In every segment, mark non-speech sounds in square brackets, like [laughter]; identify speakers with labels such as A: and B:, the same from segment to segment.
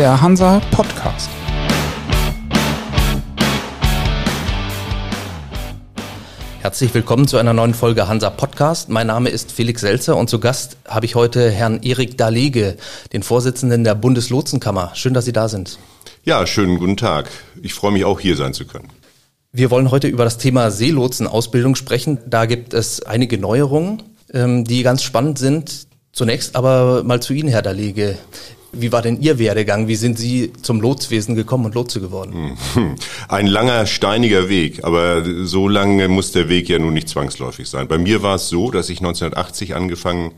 A: der Hansa Podcast.
B: Herzlich willkommen zu einer neuen Folge Hansa Podcast. Mein Name ist Felix Selzer und zu Gast habe ich heute Herrn Erik Dalege, den Vorsitzenden der Bundeslotsenkammer. Schön, dass Sie da sind.
C: Ja, schönen guten Tag. Ich freue mich auch hier sein zu können.
B: Wir wollen heute über das Thema Seelotsenausbildung sprechen. Da gibt es einige Neuerungen, ähm, die ganz spannend sind. Zunächst aber mal zu Ihnen, Herr Dalege. Wie war denn Ihr Werdegang? Wie sind Sie zum Lotswesen gekommen und Lotse geworden?
C: Hm. Ein langer, steiniger Weg, aber so lange muss der Weg ja nun nicht zwangsläufig sein. Bei mir war es so, dass ich 1980 angefangen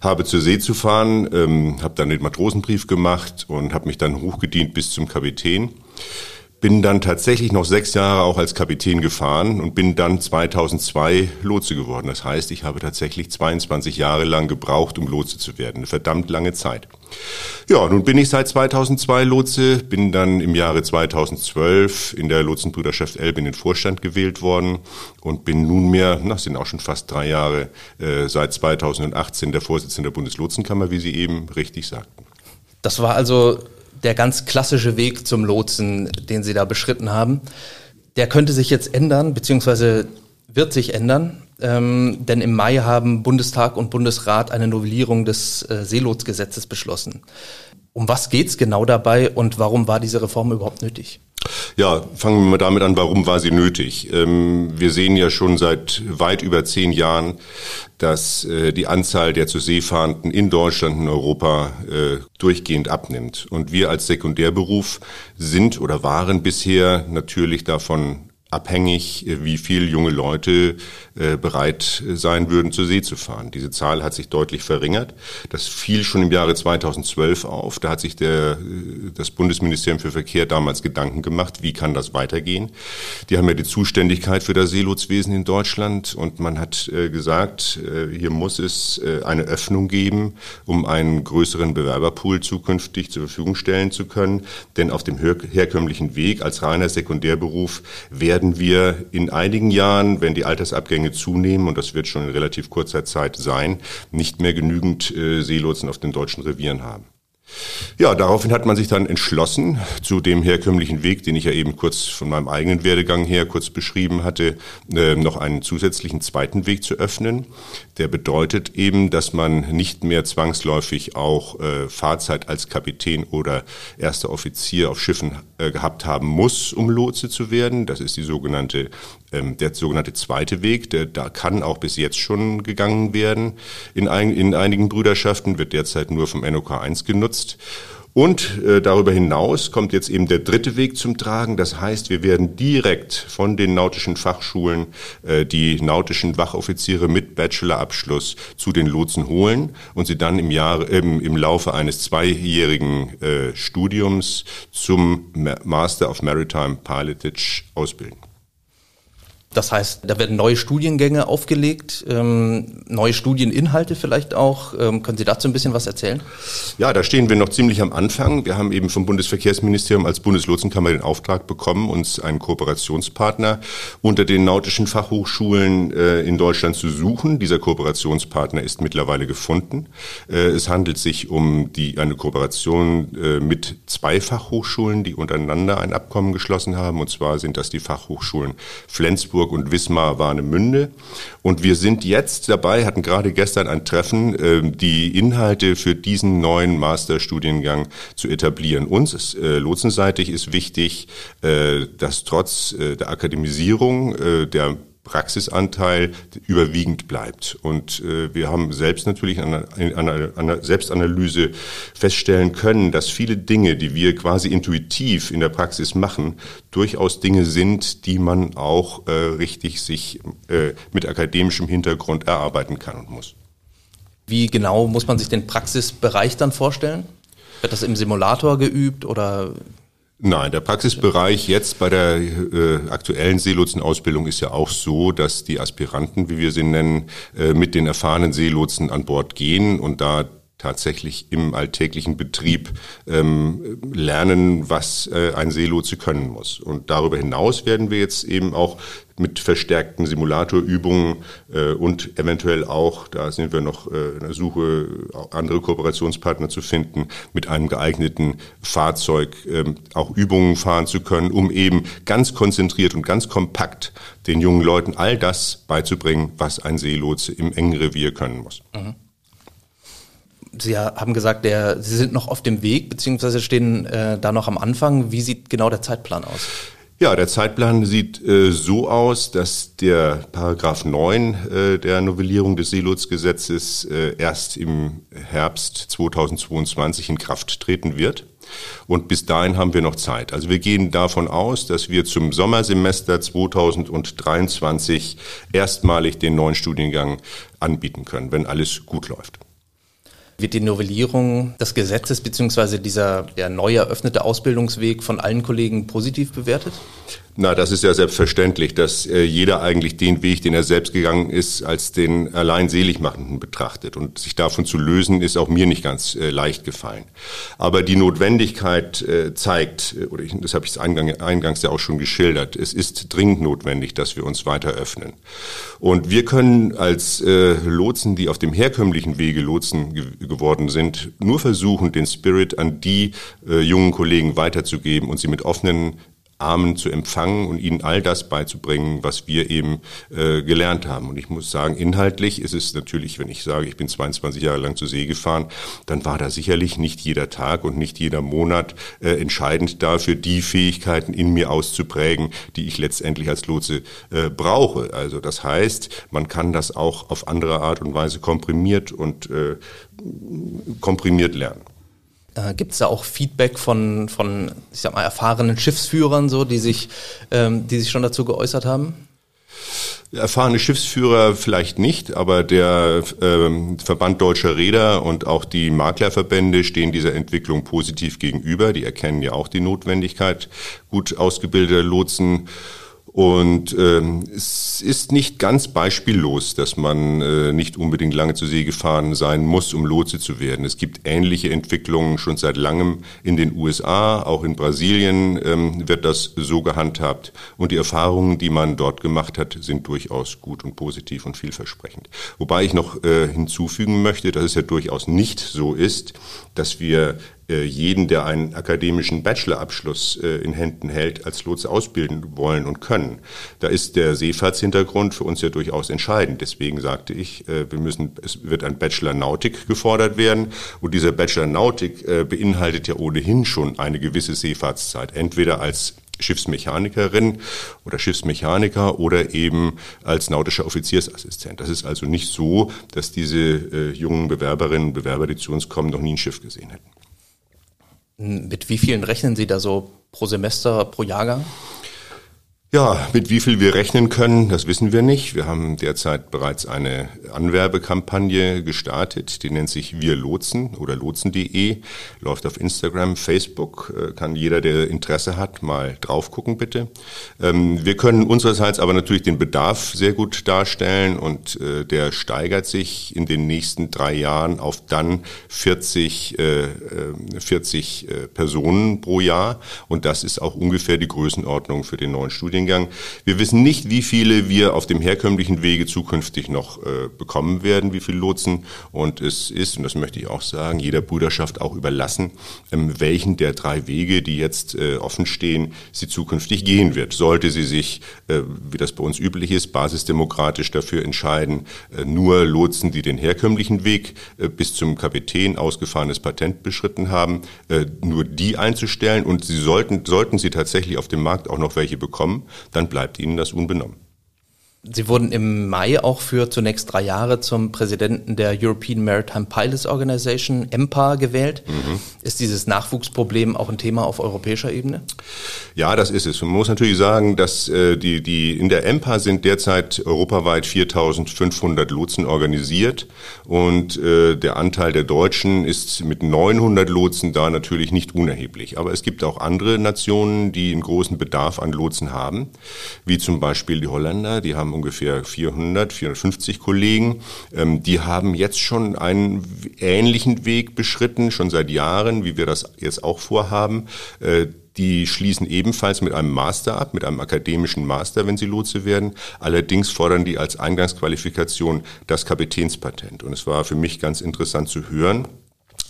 C: habe, zur See zu fahren, ähm, habe dann den Matrosenbrief gemacht und habe mich dann hochgedient bis zum Kapitän bin dann tatsächlich noch sechs Jahre auch als Kapitän gefahren und bin dann 2002 Lotse geworden. Das heißt, ich habe tatsächlich 22 Jahre lang gebraucht, um Lotse zu werden. Eine verdammt lange Zeit. Ja, nun bin ich seit 2002 Lotse, bin dann im Jahre 2012 in der Lotsenbrüderschaft Elbe in den Vorstand gewählt worden und bin nunmehr, na, sind auch schon fast drei Jahre, äh, seit 2018 der Vorsitzende der Bundeslotsenkammer, wie Sie eben richtig sagten.
B: Das war also der ganz klassische Weg zum Lotsen, den Sie da beschritten haben, der könnte sich jetzt ändern, beziehungsweise wird sich ändern. Ähm, denn im Mai haben Bundestag und Bundesrat eine Novellierung des äh, Seelotsgesetzes beschlossen. Um was geht's genau dabei und warum war diese Reform überhaupt nötig?
C: Ja, fangen wir mal damit an, warum war sie nötig? Ähm, wir sehen ja schon seit weit über zehn Jahren, dass äh, die Anzahl der zu See fahrenden in Deutschland und Europa äh, durchgehend abnimmt. Und wir als Sekundärberuf sind oder waren bisher natürlich davon abhängig, äh, wie viel junge Leute äh, bereit sein würden, zur See zu fahren. Diese Zahl hat sich deutlich verringert. Das fiel schon im Jahre 2012 auf. Da hat sich der, äh, das Bundesministerium für Verkehr damals Gedanken gemacht, wie kann das weitergehen. Die haben ja die Zuständigkeit für das Seelotswesen in Deutschland und man hat gesagt, hier muss es eine Öffnung geben, um einen größeren Bewerberpool zukünftig zur Verfügung stellen zu können. Denn auf dem herkömmlichen Weg als reiner Sekundärberuf werden werden wir in einigen Jahren, wenn die Altersabgänge zunehmen, und das wird schon in relativ kurzer Zeit sein, nicht mehr genügend äh, Seelotsen auf den deutschen Revieren haben. Ja, daraufhin hat man sich dann entschlossen, zu dem herkömmlichen Weg, den ich ja eben kurz von meinem eigenen Werdegang her kurz beschrieben hatte, äh, noch einen zusätzlichen zweiten Weg zu öffnen. Der bedeutet eben, dass man nicht mehr zwangsläufig auch äh, Fahrzeit als Kapitän oder erster Offizier auf Schiffen äh, gehabt haben muss, um Lotse zu werden. Das ist die sogenannte ähm, der sogenannte zweite Weg, der da kann auch bis jetzt schon gegangen werden. In, ein, in einigen Brüderschaften wird derzeit nur vom NOK 1 genutzt. Und äh, darüber hinaus kommt jetzt eben der dritte Weg zum Tragen. Das heißt, wir werden direkt von den nautischen Fachschulen äh, die nautischen Wachoffiziere mit Bachelorabschluss zu den Lotsen holen und sie dann im, Jahr, äh, im Laufe eines zweijährigen äh, Studiums zum Master of Maritime Pilotage ausbilden.
B: Das heißt, da werden neue Studiengänge aufgelegt, ähm, neue Studieninhalte vielleicht auch. Ähm, können Sie dazu ein bisschen was erzählen?
C: Ja, da stehen wir noch ziemlich am Anfang. Wir haben eben vom Bundesverkehrsministerium als Bundeslotsenkammer den Auftrag bekommen, uns einen Kooperationspartner unter den nautischen Fachhochschulen äh, in Deutschland zu suchen. Dieser Kooperationspartner ist mittlerweile gefunden. Äh, es handelt sich um die, eine Kooperation äh, mit zwei Fachhochschulen, die untereinander ein Abkommen geschlossen haben. Und zwar sind das die Fachhochschulen Flensburg, Duisburg und Wismar Warnemünde. Und wir sind jetzt dabei, hatten gerade gestern ein Treffen, ähm, die Inhalte für diesen neuen Masterstudiengang zu etablieren. Uns ist, äh, lotsenseitig ist wichtig, äh, dass trotz äh, der Akademisierung der Praxisanteil überwiegend bleibt. Und äh, wir haben selbst natürlich an einer, an einer Selbstanalyse feststellen können, dass viele Dinge, die wir quasi intuitiv in der Praxis machen, durchaus Dinge sind, die man auch äh, richtig sich äh, mit akademischem Hintergrund erarbeiten kann und muss.
B: Wie genau muss man sich den Praxisbereich dann vorstellen? Wird das im Simulator geübt oder
C: Nein, der Praxisbereich jetzt bei der äh, aktuellen Seelotsenausbildung ist ja auch so, dass die Aspiranten, wie wir sie nennen, äh, mit den erfahrenen Seelotsen an Bord gehen und da tatsächlich im alltäglichen Betrieb ähm, lernen, was äh, ein Seelotse können muss. Und darüber hinaus werden wir jetzt eben auch mit verstärkten Simulatorübungen äh, und eventuell auch, da sind wir noch äh, in der Suche, andere Kooperationspartner zu finden, mit einem geeigneten Fahrzeug äh, auch Übungen fahren zu können, um eben ganz konzentriert und ganz kompakt den jungen Leuten all das beizubringen, was ein Seelotse im engen Revier können muss. Mhm.
B: Sie haben gesagt, der, Sie sind noch auf dem Weg, beziehungsweise stehen äh, da noch am Anfang. Wie sieht genau der Zeitplan aus?
C: Ja, der Zeitplan sieht äh, so aus, dass der Paragraph 9 äh, der Novellierung des Seelotsgesetzes äh, erst im Herbst 2022 in Kraft treten wird. Und bis dahin haben wir noch Zeit. Also wir gehen davon aus, dass wir zum Sommersemester 2023 erstmalig den neuen Studiengang anbieten können, wenn alles gut läuft.
B: Wird die Novellierung des Gesetzes bzw. dieser der neu eröffnete Ausbildungsweg von allen Kollegen positiv bewertet?
C: Na, das ist ja selbstverständlich, dass äh, jeder eigentlich den Weg, den er selbst gegangen ist, als den allein Seligmachenden betrachtet. Und sich davon zu lösen, ist auch mir nicht ganz äh, leicht gefallen. Aber die Notwendigkeit äh, zeigt, äh, oder ich, das habe ich eingang, eingangs ja auch schon geschildert, es ist dringend notwendig, dass wir uns weiter öffnen. Und wir können als äh, Lotsen, die auf dem herkömmlichen Wege Lotsen ge geworden sind, nur versuchen, den Spirit an die äh, jungen Kollegen weiterzugeben und sie mit offenen Armen zu empfangen und ihnen all das beizubringen, was wir eben äh, gelernt haben. Und ich muss sagen, inhaltlich ist es natürlich, wenn ich sage, ich bin 22 Jahre lang zur See gefahren, dann war da sicherlich nicht jeder Tag und nicht jeder Monat äh, entscheidend dafür, die Fähigkeiten in mir auszuprägen, die ich letztendlich als Lotse äh, brauche. Also das heißt, man kann das auch auf andere Art und Weise komprimiert und äh, komprimiert lernen.
B: Äh, Gibt es da auch Feedback von, von, ich sag mal, erfahrenen Schiffsführern, so, die sich, ähm, die sich schon dazu geäußert haben?
C: Erfahrene Schiffsführer vielleicht nicht, aber der ähm, Verband Deutscher Räder und auch die Maklerverbände stehen dieser Entwicklung positiv gegenüber. Die erkennen ja auch die Notwendigkeit gut ausgebildeter Lotsen und ähm, es ist nicht ganz beispiellos, dass man äh, nicht unbedingt lange zur See gefahren sein muss, um Lotse zu werden. Es gibt ähnliche Entwicklungen schon seit langem in den USA, auch in Brasilien ähm, wird das so gehandhabt. Und die Erfahrungen, die man dort gemacht hat, sind durchaus gut und positiv und vielversprechend. Wobei ich noch äh, hinzufügen möchte, dass es ja durchaus nicht so ist, dass wir jeden, der einen akademischen Bachelorabschluss äh, in Händen hält, als Lotse ausbilden wollen und können. Da ist der Seefahrtshintergrund für uns ja durchaus entscheidend. Deswegen sagte ich, äh, wir müssen, es wird ein Bachelor Nautik gefordert werden und dieser Bachelor Nautik beinhaltet ja ohnehin schon eine gewisse Seefahrtszeit, entweder als Schiffsmechanikerin oder Schiffsmechaniker oder eben als nautischer Offiziersassistent. Das ist also nicht so, dass diese äh, jungen Bewerberinnen und Bewerber, die zu uns kommen, noch nie ein Schiff gesehen hätten.
B: Mit wie vielen rechnen Sie da so pro Semester, pro Jahrgang?
C: Ja, mit wie viel wir rechnen können, das wissen wir nicht. Wir haben derzeit bereits eine Anwerbekampagne gestartet, die nennt sich Wir Lotsen oder lotsen.de, läuft auf Instagram, Facebook, äh, kann jeder, der Interesse hat, mal drauf gucken bitte. Ähm, wir können unsererseits aber natürlich den Bedarf sehr gut darstellen und äh, der steigert sich in den nächsten drei Jahren auf dann 40, 40 äh, Personen pro Jahr und das ist auch ungefähr die Größenordnung für den neuen Studiengang. Studiengang. Wir wissen nicht, wie viele wir auf dem herkömmlichen Wege zukünftig noch äh, bekommen werden, wie viele Lotsen. Und es ist, und das möchte ich auch sagen, jeder Brüderschaft auch überlassen, ähm, welchen der drei Wege, die jetzt äh, offen stehen, sie zukünftig gehen wird. Sollte sie sich, äh, wie das bei uns üblich ist, basisdemokratisch dafür entscheiden, äh, nur Lotsen, die den herkömmlichen Weg äh, bis zum Kapitän ausgefahrenes Patent beschritten haben, äh, nur die einzustellen. Und sie sollten, sollten sie tatsächlich auf dem Markt auch noch welche bekommen, dann bleibt ihnen das unbenommen.
B: Sie wurden im Mai auch für zunächst drei Jahre zum Präsidenten der European Maritime Pilots Organization, EMPA, gewählt. Mhm. Ist dieses Nachwuchsproblem auch ein Thema auf europäischer Ebene?
C: Ja, das ist es. Man muss natürlich sagen, dass äh, die, die, in der EMPA sind derzeit europaweit 4500 Lotsen organisiert und äh, der Anteil der Deutschen ist mit 900 Lotsen da natürlich nicht unerheblich. Aber es gibt auch andere Nationen, die einen großen Bedarf an Lotsen haben, wie zum Beispiel die Holländer. Die haben ungefähr 400, 450 Kollegen. Ähm, die haben jetzt schon einen ähnlichen Weg beschritten, schon seit Jahren, wie wir das jetzt auch vorhaben. Äh, die schließen ebenfalls mit einem Master ab, mit einem akademischen Master, wenn sie Lotse werden. Allerdings fordern die als Eingangsqualifikation das Kapitänspatent. Und es war für mich ganz interessant zu hören,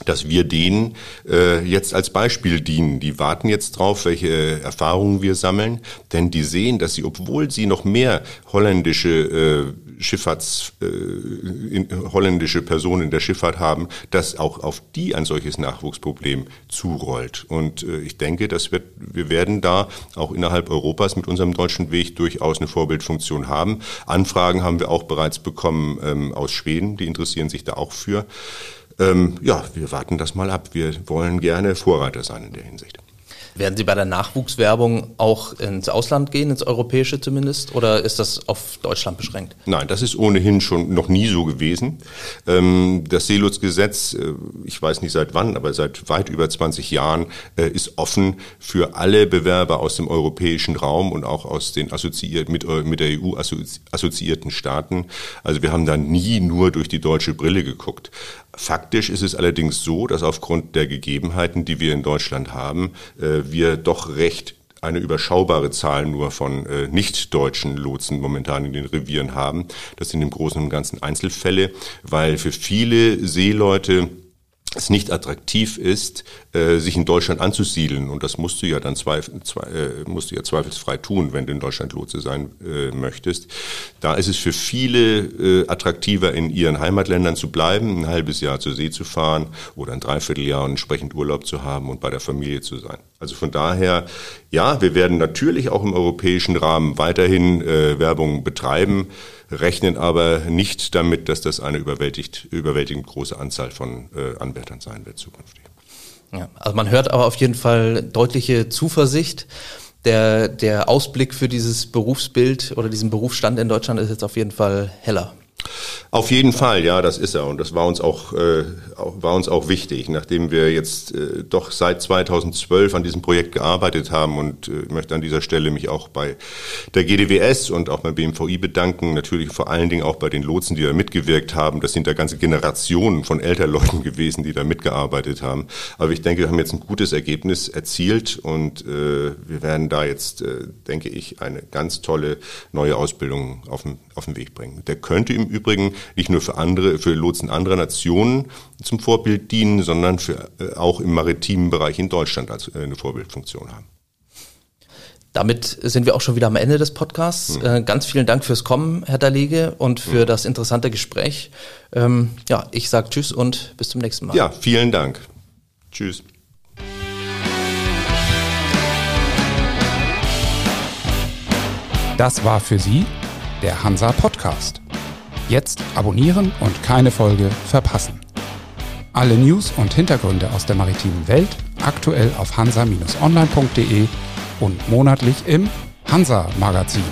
C: dass wir denen äh, jetzt als Beispiel dienen. Die warten jetzt drauf, welche Erfahrungen wir sammeln, denn die sehen, dass sie, obwohl sie noch mehr holländische äh, Schifffahrts, äh, in, holländische Personen in der Schifffahrt haben, dass auch auf die ein solches Nachwuchsproblem zurollt. Und äh, ich denke, dass wir, wir werden da auch innerhalb Europas mit unserem deutschen Weg durchaus eine Vorbildfunktion haben. Anfragen haben wir auch bereits bekommen ähm, aus Schweden, die interessieren sich da auch für. Ähm, ja, wir warten das mal ab. Wir wollen gerne Vorreiter sein in der Hinsicht.
B: Werden Sie bei der Nachwuchswerbung auch ins Ausland gehen, ins europäische zumindest, oder ist das auf Deutschland beschränkt?
C: Nein, das ist ohnehin schon noch nie so gewesen. Ähm, das Seelutzgesetz, äh, ich weiß nicht seit wann, aber seit weit über 20 Jahren äh, ist offen für alle Bewerber aus dem europäischen Raum und auch aus den assoziiert, mit, äh, mit der EU assoziierten Staaten. Also wir haben da nie nur durch die deutsche Brille geguckt. Faktisch ist es allerdings so, dass aufgrund der Gegebenheiten, die wir in Deutschland haben, äh, wir doch recht eine überschaubare Zahl nur von äh, nicht-deutschen Lotsen momentan in den Revieren haben. Das sind im Großen und Ganzen Einzelfälle, weil für viele Seeleute es nicht attraktiv ist, äh, sich in Deutschland anzusiedeln. Und das musst du ja dann zweif zwei, äh, musst du ja zweifelsfrei tun, wenn du in Deutschland Lotse sein äh, möchtest. Da ist es für viele äh, attraktiver, in ihren Heimatländern zu bleiben, ein halbes Jahr zur See zu fahren oder ein Dreivierteljahr und entsprechend Urlaub zu haben und bei der Familie zu sein. Also von daher, ja, wir werden natürlich auch im europäischen Rahmen weiterhin äh, Werbung betreiben rechnen aber nicht damit, dass das eine überwältigt, überwältigend große Anzahl von äh, Anwärtern sein wird zukünftig.
B: Ja, also man hört aber auf jeden Fall deutliche Zuversicht. Der, der Ausblick für dieses Berufsbild oder diesen Berufsstand in Deutschland ist jetzt auf jeden Fall heller.
C: Auf jeden Fall, ja, das ist er und das war uns auch, äh, war uns auch wichtig, nachdem wir jetzt äh, doch seit 2012 an diesem Projekt gearbeitet haben und äh, möchte an dieser Stelle mich auch bei der GDWS und auch beim BMVI bedanken, natürlich vor allen Dingen auch bei den Lotsen, die da mitgewirkt haben. Das sind da ganze Generationen von Elternleuten [laughs] gewesen, die da mitgearbeitet haben. Aber ich denke, wir haben jetzt ein gutes Ergebnis erzielt und äh, wir werden da jetzt, äh, denke ich, eine ganz tolle neue Ausbildung auf den, auf den Weg bringen. Der könnte im Übrigen nicht nur für andere, für Lotsen anderer Nationen zum Vorbild dienen, sondern für, äh, auch im maritimen Bereich in Deutschland als äh, eine Vorbildfunktion haben.
B: Damit sind wir auch schon wieder am Ende des Podcasts. Mhm. ganz vielen Dank fürs Kommen, Herr Dalege, und für mhm. das interessante Gespräch. Ähm, ja, ich sage Tschüss und bis zum nächsten Mal.
C: Ja, vielen Dank. Tschüss.
A: Das war für Sie der Hansa Podcast. Jetzt abonnieren und keine Folge verpassen. Alle News und Hintergründe aus der maritimen Welt aktuell auf hansa-online.de und monatlich im Hansa Magazin.